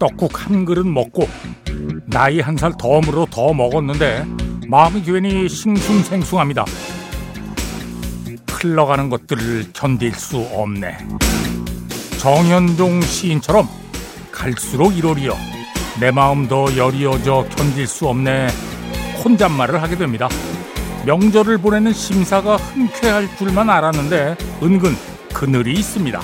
떡국 한 그릇 먹고 나이 한 살 덤으로 더 먹었는데 마음이 괜히 싱숭생숭합니다. 흘러가는 것들을 견딜 수 없네. 정현종 시인처럼 갈수록 이로리어 내 마음 더 여리어져 견딜 수 없네 혼잣말을 하게 됩니다. 명절을 보내는 심사가 흔쾌할 줄만 알았는데 은근 그늘이 있습니다.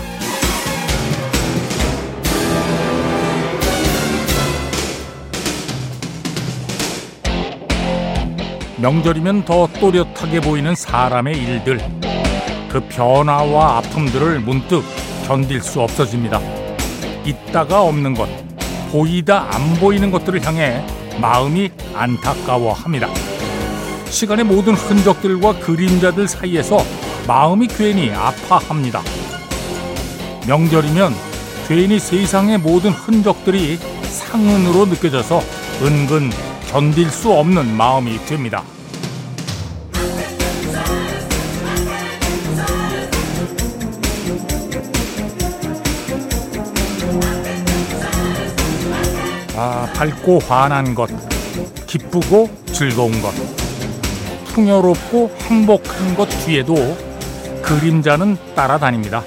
명절이면 더 또렷하게 보이는 사람의 일들. 그 변화와 아픔들을 문득 견딜 수 없어집니다. 있다가 없는 것, 보이다 안 보이는 것들을 향해 마음이 안타까워합니다. 시간의 모든 흔적들과 그림자들 사이에서 마음이 괜히 아파합니다. 명절이면 괜히 세상의 모든 흔적들이 상흔으로 느껴져서 은근 견딜 수 없는 마음이 됩니다. 아, 밝고 환한 것, 기쁘고 즐거운 것, 풍요롭고 행복한 것 뒤에도 그림자는 따라다닙니다.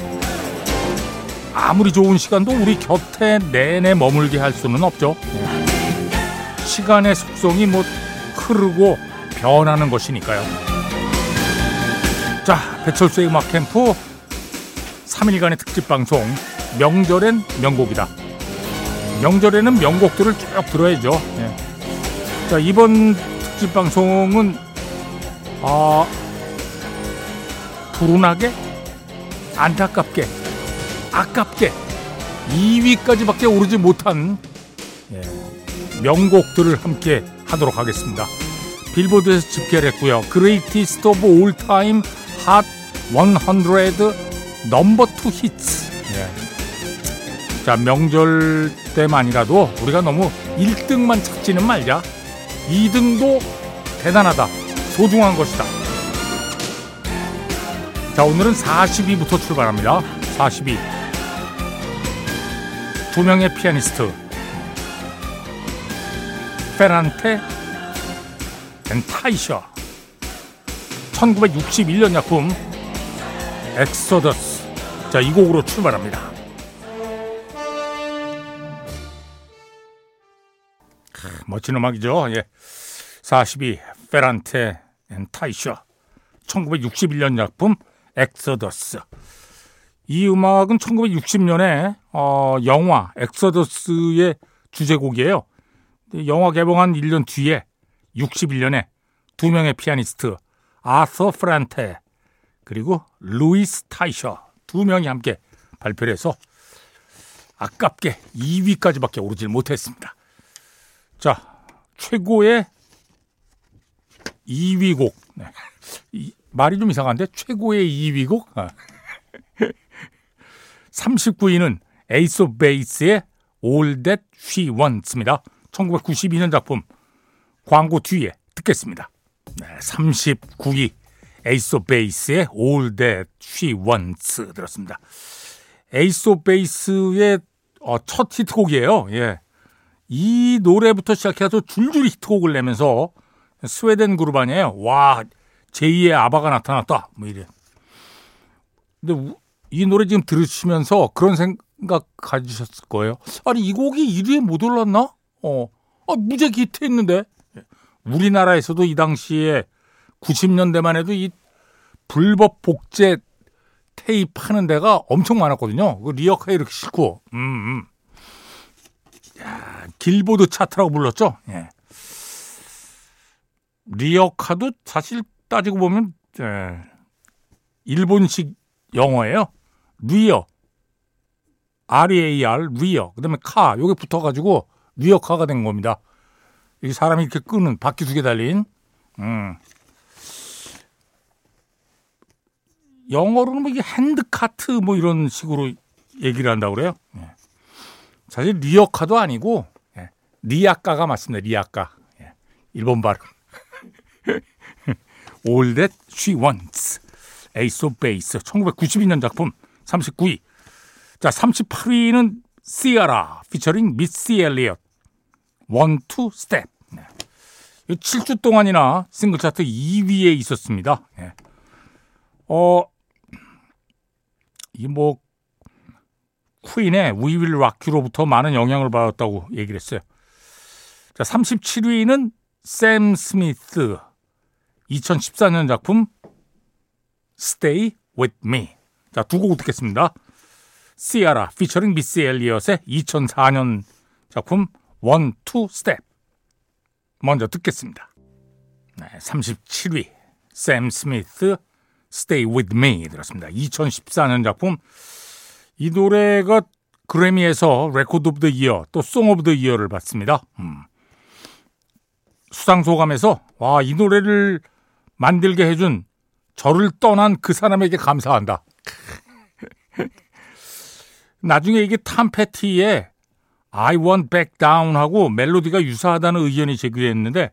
아무리 좋은 시간도 우리 곁에 내내 머물게 할 수는 없죠. 시간의 속성이 뭐 흐르고 변하는 것이니까요. 자, 배철수의 음악 캠프 3일간의 특집 방송 명절엔 명곡이다. 명절에는 명곡들을 쭉 들어야죠. 예. 자, 이번 특집 방송은 아, 불운하게 안타깝게 아깝게 2위까지밖에 오르지 못한 예, 명곡들을 함께 하도록 하겠습니다. 빌보드에서 집계를 했고요. Greatest of All Time 핫 100 넘버 2 히츠. 예. 자, 명절 때만이라도 우리가 너무 1등만 찾지는 말자. 2등도 대단하다. 소중한 것이다. 자, 오늘은 42부터 출발합니다. 42. 두 명의 피아니스트. 페란테 앤 타이셔. 1961년 작품 엑소더스. 자, 이 곡으로 출발합니다. 멋진 음악이죠. 예. 42 페란테 앤 타이셔 1961년 작품 엑서더스 이 음악은 1960년에 어, 영화 Exodus의 주제곡이에요. 영화 개봉한 1년 뒤에 61년에 두 명의 피아니스트 아서 프란테 그리고 루이스 타이셔 두 명이 함께 발표를 해서 아깝게 2위까지밖에 오르질 못했습니다. 자, 최고의 2위 곡. 네. 이, 말이 좀 이상한데 최고의 2위 곡? 아. 39위는 에이스 오브 베이스의 All That She Wants입니다. 1992년 작품 광고 뒤에 듣겠습니다. 네, 39위 에이스 오브 베이스의 All That She Wants 들었습니다. 오브 베이스의 어, 첫 히트곡이에요. 예. 이 노래부터 시작해서 줄줄이 히트곡을 내면서 스웨덴 그룹 아니에요. 와, 제2의 아바가 나타났다. 뭐 이래. 근데 이 노래 지금 들으시면서 그런 생각 가지셨을 거예요. 아니, 이 곡이 1위에 못 올랐나? 어, 아, 무지하게 히트했는데. 우리나라에서도 이 당시에 90년대만 해도 이 불법 복제 테이프 하는 데가 엄청 많았거든요. 그 리어카 이렇게 싣고. 음, 음. 야, 길보드 차트라고 불렀죠. 예. 리어카도 사실 따지고 보면 예, 일본식 영어예요. rear, R-E-A-R, rear. 그다음에 car, 요게 붙어가지고 리어카가 된 겁니다. 이 사람이 이렇게 끄는 바퀴 두 개 달린. 음. 영어로는 뭐 이게 handcart 뭐 이런 식으로 얘기를 한다고 그래요. 예. 사실 리어카도 아니고 예. 리아카가 맞습니다. 리아카. 예. 일본 발음. All That She Wants. Ace of Base. 1992년 작품 39위. 자, 38위는 시아라 피처링 미시 엘리엇 One, Two Step. 네. 7주 동안이나 싱글 차트 2위에 있었습니다. 네. 어, 이 뭐 퀸의 We Will Rock You로부터 많은 영향을 받았다고 얘기를 했어요. 자, 37위는 샘 스미스 2014년 작품 Stay With Me. 자, 두 곡 듣겠습니다. 시아라 피처링 미스 엘리엇의 2004년 작품 One Two Step. 먼저 듣겠습니다. 네, 37위 샘 스미스 Stay With Me 들었습니다. 2014년 작품 이 노래가 그래미에서 Record of the Year 또 Song of the Year를 받습니다. 음. 수상 소감에서 와 이 노래를 만들게 해준 저를 떠난 그 사람에게 감사한다. 나중에 이게 탐 패티의 I Won't Back Down 하고 멜로디가 유사하다는 의견이 제기됐는데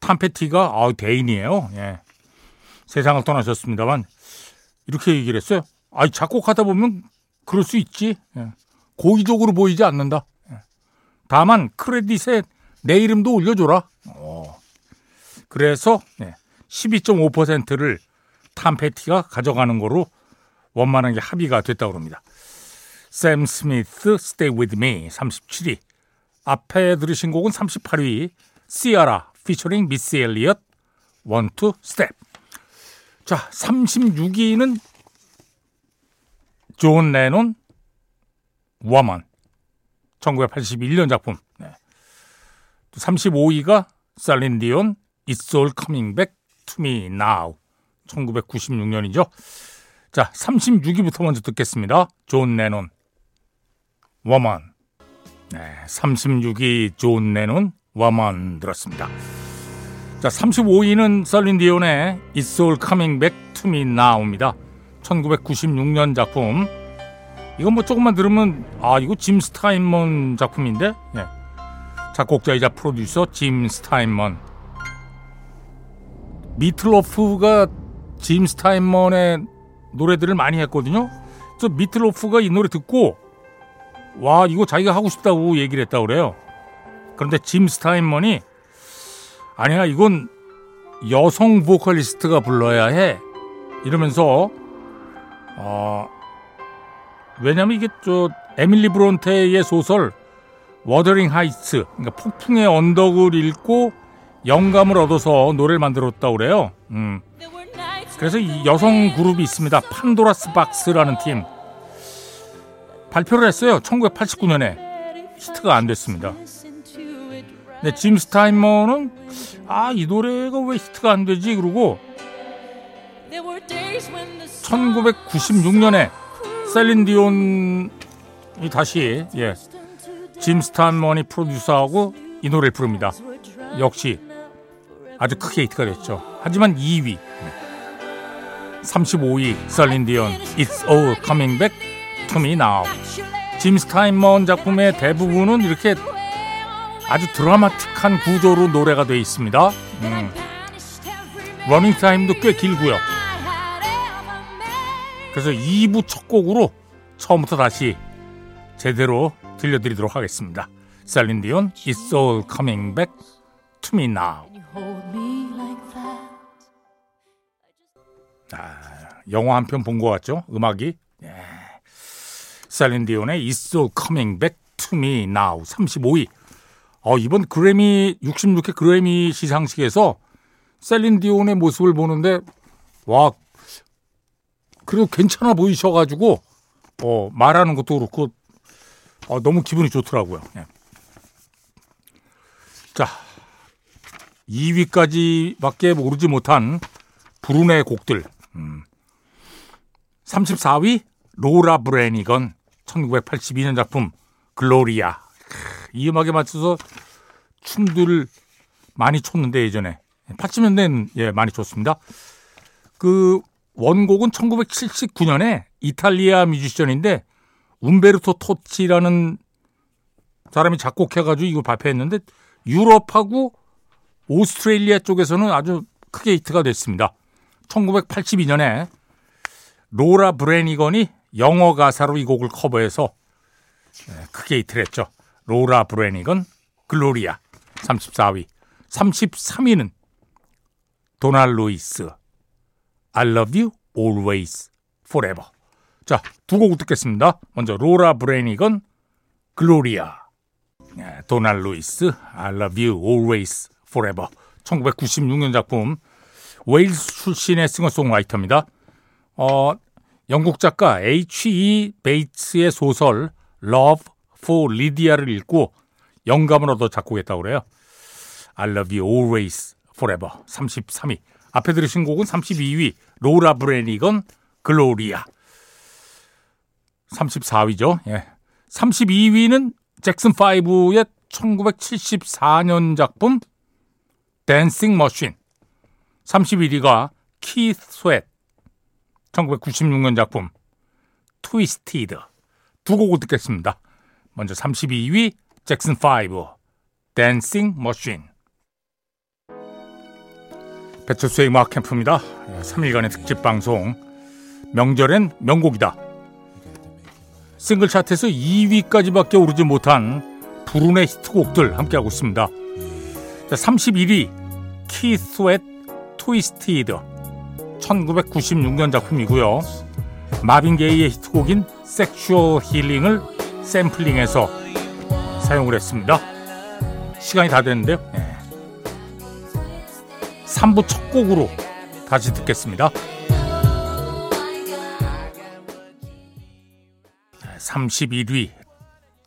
탐 패티가 아, 대인이에요. 예. 세상을 떠나셨습니다만 이렇게 얘기를 했어요. 아, 작곡하다 보면 그럴 수 있지. 예. 고의적으로 보이지 않는다. 예. 다만 크레딧에 내 이름도 올려줘라. 오. 어. 그래서 네, 12.5%를 탐 패티가 가져가는 거로 원만하게 합의가 됐다고 합니다. 샘 스미스 Stay With Me 37위 앞에 들으신 곡은 38위 시아라 피처링 미스 엘리엇 One, Two Step 자 36위는 존 레논 Woman 1981년 작품 네. 35위가 셀린 디온 It's All Coming Back to Me Now 1996년이죠. 자, 36위부터 먼저 듣겠습니다. 존 레논 Woman 네, 36위 존 레논 Woman 들었습니다. 자, 35위는 설린 디온의 It's All Coming Back to Me Now입니다. 1996년 작품. 이건 뭐 조금만 들으면 아 이거 짐 스타인먼 작품인데 예. 작곡자이자 프로듀서 짐 스타인먼 미틀로프가 짐 스타인먼의 노래들을 많이 했거든요. 저 미틀로프가 이 노래 듣고 와 이거 자기가 하고 싶다고 얘기를 했다 그래요. 그런데 짐 스타인먼이 아니야 이건 여성 보컬리스트가 불러야 해 이러면서 어 왜냐면 이게 저 에밀리 브론테의 소설 Wuthering Heights 그러니까 폭풍의 언덕을 읽고 영감을 얻어서 노래를 만들었다고 그래요. 음. 그래서 이 여성 그룹이 있습니다. 판도라스 박스라는 팀. 발표를 했어요. 1989년에. 히트가 안 됐습니다. 네, 짐 스타인먼은 아, 이 노래가 왜 히트가 안 되지? 그러고 1996년에 셀린 디온이 다시 예. 짐 스타인먼이 프로듀서하고 이 노래를 부릅니다. 역시 아주 크게 히트가 됐죠. 하지만 2위. 35위 셀린 디온 It's All Coming Back to Me Now. 짐 스타인먼 작품의 대부분은 이렇게 아주 드라마틱한 구조로 노래가 되어 있습니다. 음. 러닝 타임도 꽤 길고요. 그래서 2부 첫 곡으로 처음부터 다시 제대로 들려드리도록 하겠습니다. 셀린 디온 It's All Coming Back to Me Now. 아, 영화 한 편 본 것 같죠? 음악이. 예. 셀린 디온의 It's All Coming Back to Me Now 35위. 어, 이번 그래미 66회 그래미 시상식에서 셀린 디온의 모습을 보는데 와 그래도 괜찮아 보이셔가지고 어, 말하는 것도 그렇고 어, 너무 기분이 좋더라고요. 예. 자 2위까지밖에 오르지 못한 불운의 곡들 음. 34위 로라 브레니건 1982년 작품 글로리아 이 음악에 맞춰서 춤들을 많이 췄는데 예전에 80년대는 예 많이 췄습니다. 그 원곡은 1979년에 이탈리아 뮤지션인데 움베르토 토치라는 사람이 작곡해가지고 이걸 발표했는데 유럽하고 오스트레일리아 쪽에서는 아주 크게 히트가 됐습니다. 1982년에 로라 브레니건이 영어 가사로 이 곡을 커버해서 네, 크게 히트했죠. 로라 브레니건 글로리아 34위. 33위는 도나 루이스 I Love You Always Forever. 자, 두 곡 듣겠습니다. 먼저 로라 브레니건 글로리아 네, 도나 루이스 I love you always forever 1996년 작품 웨일스 출신의 싱어송라이터입니다. 어, 영국 작가 H.E. 베이츠의 소설 Love for Lydia를 읽고 영감을 얻어 작곡했다고 그래요. I love you always forever 33위. 앞에 들으신 곡은 32위 로라 브레니건 글로리아 34위죠. 예. 32위는 잭슨 5의 1974년 작품 Dancing Machine 31위가 키스 스웨트 1996년 작품 Twisted 두 곡을 듣겠습니다. 먼저 32위 잭슨 5 Dancing Machine 배철수의 음악 캠프입니다. 3일간의 특집 방송 명절엔 명곡이다. 싱글 차트에서 2위까지밖에 오르지 못한 불운의 히트곡들 함께하고 있습니다. 31위 키스 스웨트 Twisted 1996년 작품이고요. 마빈 게이의 히트곡인 Sexual Healing을 샘플링해서 사용을 했습니다. 시간이 다 됐는데요. 네. 3부 첫 곡으로 다시 듣겠습니다. 31위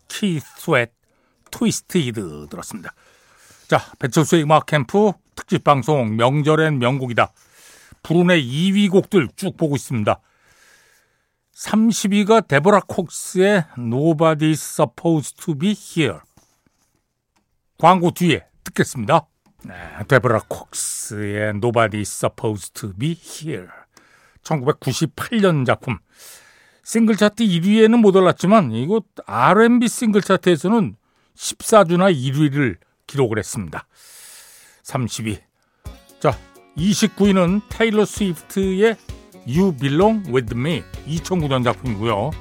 키스 스웨트 Twisted 들었습니다. 자, 배철수의 음악 캠프 특집 방송 명절엔 명곡이다. 불운의 2위 곡들 쭉 보고 있습니다. 30위가 데보라 콕스의 Nobody's Supposed to Be Here. 광고 뒤에 듣겠습니다. 네, 데보라 콕스의 Nobody's Supposed to Be Here. 1998년 작품. 싱글 차트 1위에는 못 올랐지만 이곳 R&B 싱글 차트에서는 14주나 1위를 기록을 했습니다. 30위. 자, 29위는 테일러 스위프트의 You Belong With Me 2009년 작품이고요.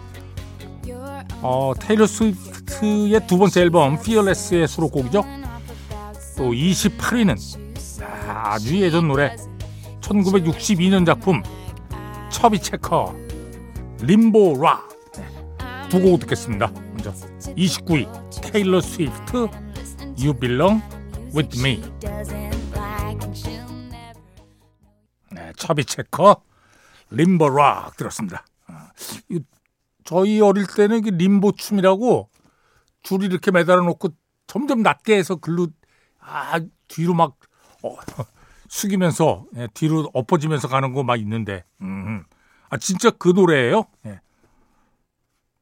어, 테일러 스위프트의 두 번째 앨범 Fearless의 수록곡이죠. 또 28위는 아주 예전 노래 1962년 작품 처비 체커 Limbo Rock 네, 두곡 듣겠습니다. 먼저 29위 테일러 스위프트 You Belong With Me 네, 처비 체커 림보 락 들었습니다. 아, 저희 어릴 때는 림보 춤이라고 줄이 이렇게 매달아 놓고 점점 낮게 해서 글로 아 뒤로 막 어, 숙이면서 예, 뒤로 엎어지면서 가는 거 막 있는데 음, 아 진짜 그 노래예요. 예.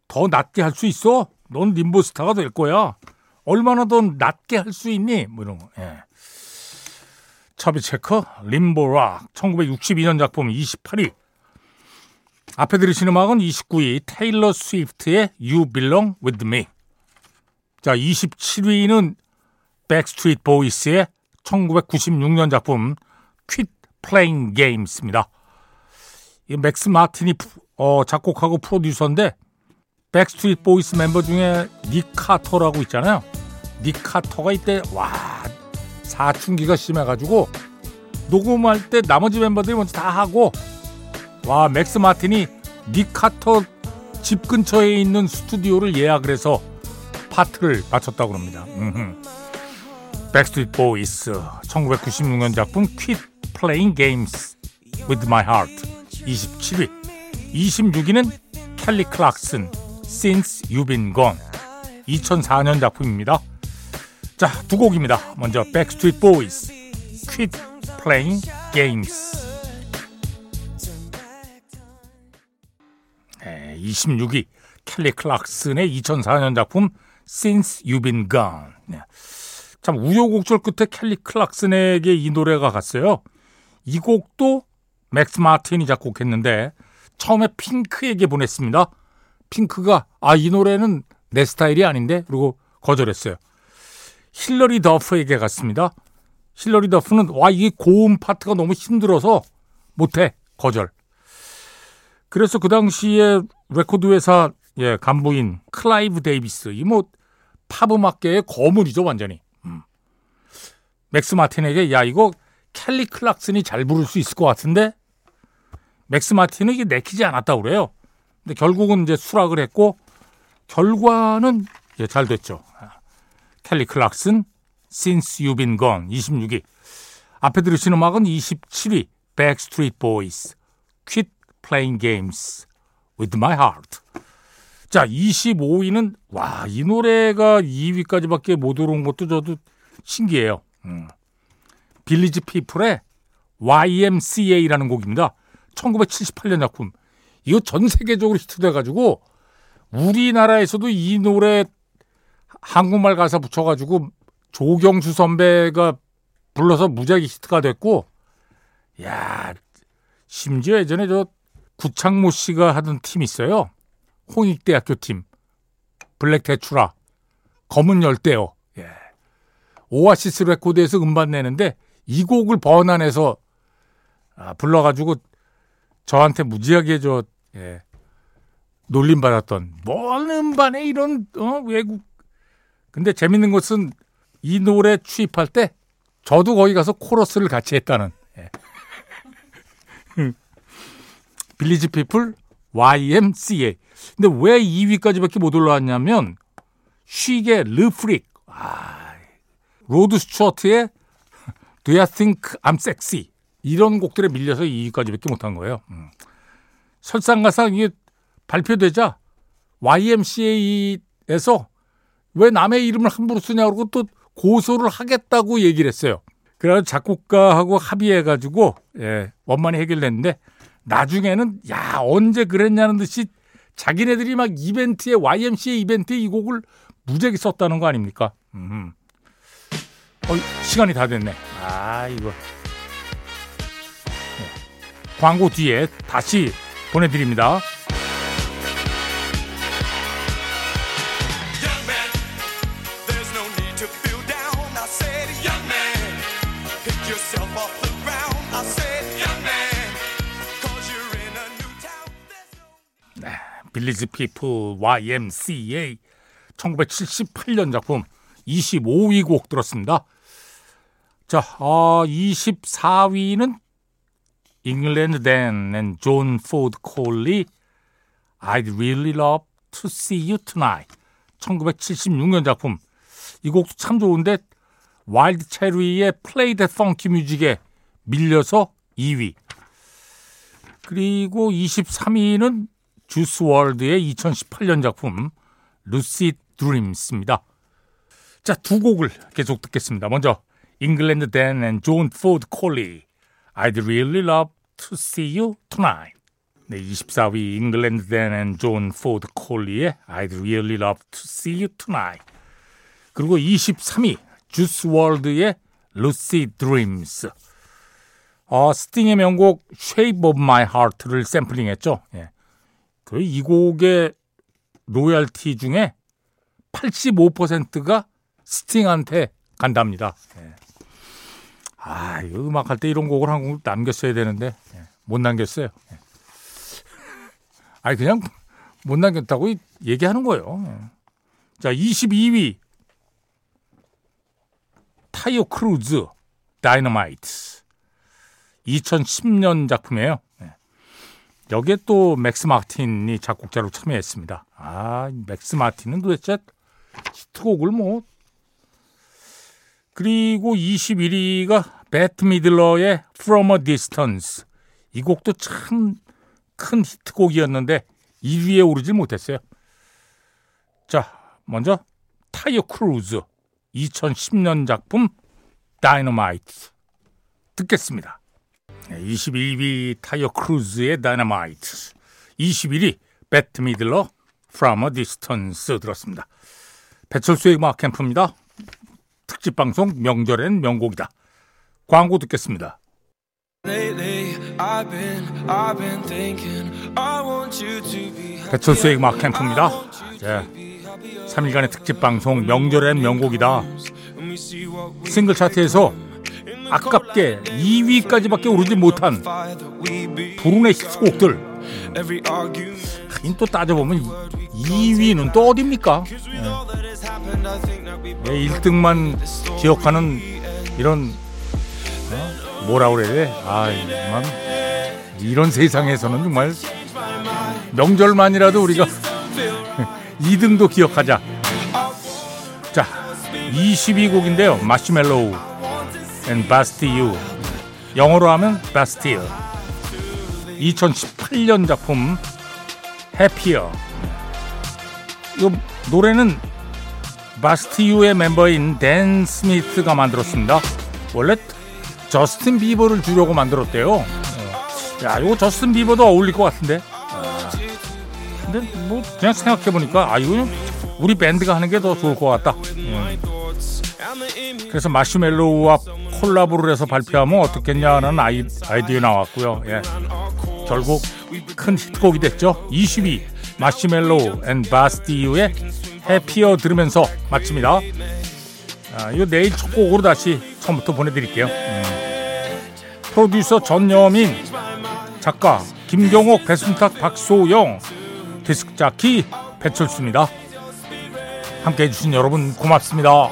더 낮게 할 수 있어? 넌 림보 스타가 될 거야. 얼마나 더 낮게 할 수 있니? 뭐 이런 거. 예. 처비 체커 Limbo Rock 1962년 작품 28위 앞에 들으신 음악은 29위 테일러 스위프트의 You Belong With Me 자 27위는 백스트리트 보이스의 1996년 작품 Quit Playing Games입니다. 이 맥스 마틴이 어, 작곡하고 프로듀서인데 백스트리트 보이스 멤버 중에 닉 카터라고 있잖아요. 닉 카터가 이때 와 사춘기가 심해가지고 녹음할 때 나머지 멤버들이 먼저 다 하고 와 맥스 마틴이 닉 카터 집 근처에 있는 스튜디오를 예약을 해서 파트를 마쳤다고 합니다. 백스트리트 보이스 1996년 작품 Quit Playing Games With My Heart 27위 26위는 켈리 클락슨 Since You've Been Gone 2004년 작품입니다. 자, 두 곡입니다. 먼저 Backstreet Boys Quit Playing Games 네, 26위 켈리 클락슨의 2004년 작품 Since You've Been Gone 네. 참 우여곡절 끝에 켈리 클락슨에게 이 노래가 갔어요. 이 곡도 맥스 마틴이 작곡했는데 처음에 핑크에게 보냈습니다. 핑크가 아 이 노래는 내 스타일이 아닌데 그리고 거절했어요. 힐러리 더프에게 갔습니다. 힐러리 더프는 와 이게 고음 파트가 너무 힘들어서 못해 거절. 그래서 그 당시에 레코드 회사 예, 간부인 클라이브 데이비스. 이 뭐 팝음악계의 거물이죠, 완전히. 음. 맥스 마틴에게 야 이거 켈리 클락슨이 잘 부를 수 있을 것 같은데 맥스 마틴은 이게 내키지 않았다고 그래요. 근데 결국은 이제 수락을 했고 결과는 예, 잘 됐죠. 켈리 클락슨 Since You've Been Gone 26위. 앞에 들으신 음악은 27위 Backstreet Boys Quit Playing Games With My Heart. 자, 25위는 와, 이 노래가 2위까지밖에 못 오른 것도 저도 신기해요. 음. 빌리지 피플의 YMCA라는 곡입니다. 1978년 작품. 이거 전 세계적으로 히트돼가지고 우리나라에서도 이 노래 한국말 가사 붙여가지고 조경수 선배가 불러서 무지하게 히트가 됐고, 야 심지어 예전에 저 구창모 씨가 하던 팀 있어요. 홍익대학교 팀. 블랙 테트라. 검은 열대어. 예. 오아시스 레코드에서 음반 내는데 이 곡을 번안해서 아, 불러가지고 저한테 무지하게 저 예, 놀림 받았던 뭔 음반에 이런 어, 외국 근데 재밌는 것은 이 노래 취입할 때 저도 거기 가서 코러스를 같이 했다는 예. 빌리지 피플 YMCA 근데 왜 2위까지밖에 못 올라왔냐면 쉭의 Le Freak 아, 로드 스튜어트의 Do You Think I'm Sexy 이런 곡들에 밀려서 2위까지밖에 못한 거예요. 음. 설상가상 이게 발표되자 YMCA에서 왜 남의 이름을 함부로 쓰냐고 또 고소를 하겠다고 얘기를 했어요. 그래서 작곡가하고 합의해가지고 예, 원만히 해결됐는데 나중에는 야 언제 그랬냐는 듯이 자기네들이 막 이벤트에 YMCA 이벤트에 이 곡을 무지하게 썼다는 거 아닙니까? 음. 어, 시간이 다 됐네. 아 이거 네. 광고 뒤에 다시 보내드립니다. 빌리지 피프 YMCA 1978년 작품 25위 곡 들었습니다. 자, 어, 24위는 잉글랜드 댄 존 포드 콜리 I'd really love to see you tonight. 1976년 작품. 이 곡도 참 좋은데 와일드 체리의 Play That Funky Music에 밀려서 2위. 그리고 23위는 주스 월드의 2018년 작품 Lucid Dreams입니다. 자, 두 곡을 계속 듣겠습니다. 먼저 잉글랜드 댄 앤 존 포드 콜리 I'd really love to see you tonight. 네, 24위 잉글랜드 댄 앤 존 포드 콜리의 I'd really love to see you tonight. 그리고 23위 주스 월드의 Lucid Dreams. 어, 스팅의 명곡 Shape of My Heart를 샘플링했죠. 예. 그 이 곡의 로열티 중에 85%가 스팅한테 간답니다. 예. 아, 이거 음악 할 때 이런 곡을 한곡 남겼어야 되는데 예. 못 남겼어요. 예. 아니 그냥 못 남겼다고 얘기하는 거예요. 예. 자, 22위 타이오 크루즈 다이너마이트 2010년 작품이에요. 여기에 또 맥스 마틴이 작곡자로 참여했습니다. 아, 맥스 마틴은 도대체 히트곡을 뭐. 그리고 21위가 벳 미들러의 From a Distance. 이 곡도 참 큰 히트곡이었는데 1위에 오르질 못했어요. 자, 먼저 타이오 크루즈 2010년 작품 다이너마이트 듣겠습니다. 21위 타이오 크루즈의 다이너마이트 21위 벳 미들러 From a Distance 들었습니다. 배철수의 음악 캠프입니다. 특집 방송 명절엔 명곡이다. 광고 듣겠습니다. 배철수의 음악 캠프입니다. 네. 3일간의 특집 방송 명절엔 명곡이다. 싱글 차트에서 아깝게 2위까지밖에 오르지 못한 불운의 히트곡들 하긴 또 따져보면 2위는 또 어딥니까? 네, 1등만 기억하는 이런 어? 뭐라 그래야 돼? 아, 정말 이런 세상에서는 정말 명절만이라도 우리가 2등도 기억하자. 자, 20위 곡인데요. 마시멜로우 앤 바스티유. 영어로 하면 바스틸. 2018년 작품 Happier. 이 노래는 바스티유의 멤버인 댄 스미스가 만들었습니다. 원래 저스틴 비버를 주려고 만들었대요. 야, 이거 저스틴 비버도 어울릴 것 같은데. 근데 뭐 그냥 생각해 보니까 아 이거 우리 밴드가 하는 게 더 좋을 것 같다. 음. 그래서 마시멜로우와 콜라보를 해서 발표하면 어떻겠냐는 아이, 아이디어 나왔고요. 예. 결국 큰 히트곡이 됐죠. 20위 마시멜로우 앤 바스티유의 Happier 들으면서 마칩니다. 아, 이거 내일 첫 곡으로 다시 처음부터 보내드릴게요. 음. 프로듀서 전여민, 작가 김경옥, 배순탁, 박소영, 디스크 자키 배철수입니다. 함께 해 주신 여러분 고맙습니다.